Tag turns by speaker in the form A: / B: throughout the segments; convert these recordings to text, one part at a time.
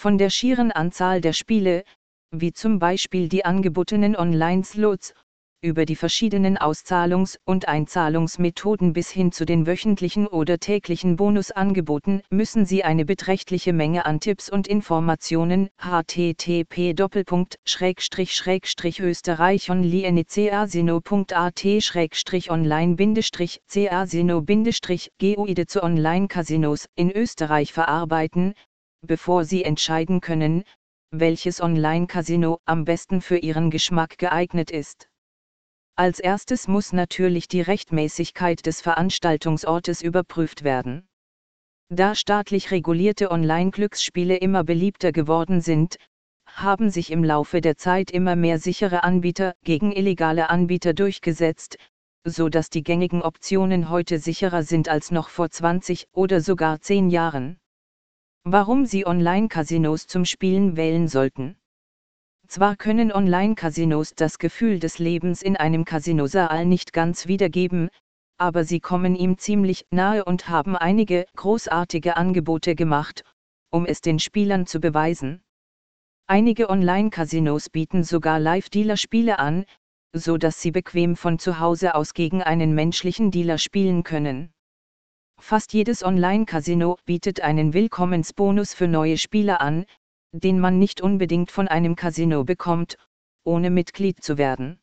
A: Von der schieren Anzahl der Spiele, wie zum Beispiel die angebotenen Online-Slots, über die verschiedenen Auszahlungs- und Einzahlungsmethoden bis hin zu den wöchentlichen oder täglichen Bonusangeboten müssen Sie eine beträchtliche Menge an Tipps und Informationen http österreich-onlineCasino.at online-casino-guide zu Online-Casinos in Österreich verarbeiten, bevor Sie entscheiden können, welches Online-Casino am besten für Ihren Geschmack geeignet ist. Als erstes muss natürlich die Rechtmäßigkeit des Veranstaltungsortes überprüft werden. Da staatlich regulierte Online-Glücksspiele immer beliebter geworden sind, haben sich im Laufe der Zeit immer mehr sichere Anbieter gegen illegale Anbieter durchgesetzt, so dass die gängigen Optionen heute sicherer sind als noch vor 20 oder sogar 10 Jahren. Warum Sie Online-Casinos zum Spielen wählen sollten. Zwar können Online-Casinos das Gefühl des Lebens in einem Casinosaal nicht ganz wiedergeben, aber sie kommen ihm ziemlich nahe und haben einige großartige Angebote gemacht, um es den Spielern zu beweisen. Einige Online-Casinos bieten sogar Live-Dealer-Spiele an, so dass sie bequem von zu Hause aus gegen einen menschlichen Dealer spielen können. Fast jedes Online-Casino bietet einen Willkommensbonus für neue Spieler an, den man nicht unbedingt von einem Casino bekommt, ohne Mitglied zu werden.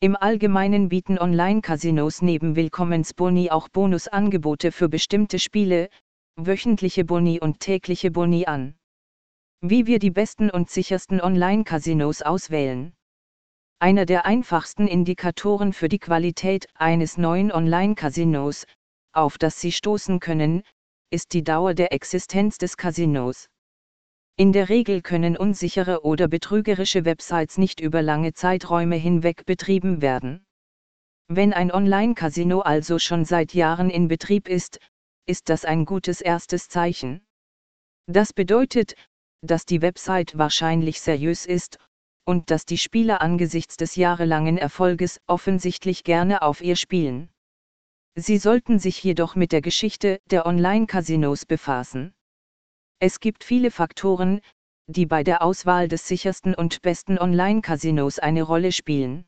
A: Im Allgemeinen bieten Online-Casinos neben Willkommensboni auch Bonusangebote für bestimmte Spiele, wöchentliche Boni und tägliche Boni an. Wie wir die besten und sichersten Online-Casinos auswählen. Einer der einfachsten Indikatoren für die Qualität eines neuen Online-Casinos, auf das Sie stoßen können, ist die Dauer der Existenz des Casinos. In der Regel können unsichere oder betrügerische Websites nicht über lange Zeiträume hinweg betrieben werden. Wenn ein Online-Casino also schon seit Jahren in Betrieb ist, ist das ein gutes erstes Zeichen. Das bedeutet, dass die Website wahrscheinlich seriös ist, und dass die Spieler angesichts des jahrelangen Erfolges offensichtlich gerne auf ihr spielen. Sie sollten sich jedoch mit der Geschichte der Online-Casinos befassen. Es gibt viele Faktoren, die bei der Auswahl des sichersten und besten Online-Casinos eine Rolle spielen.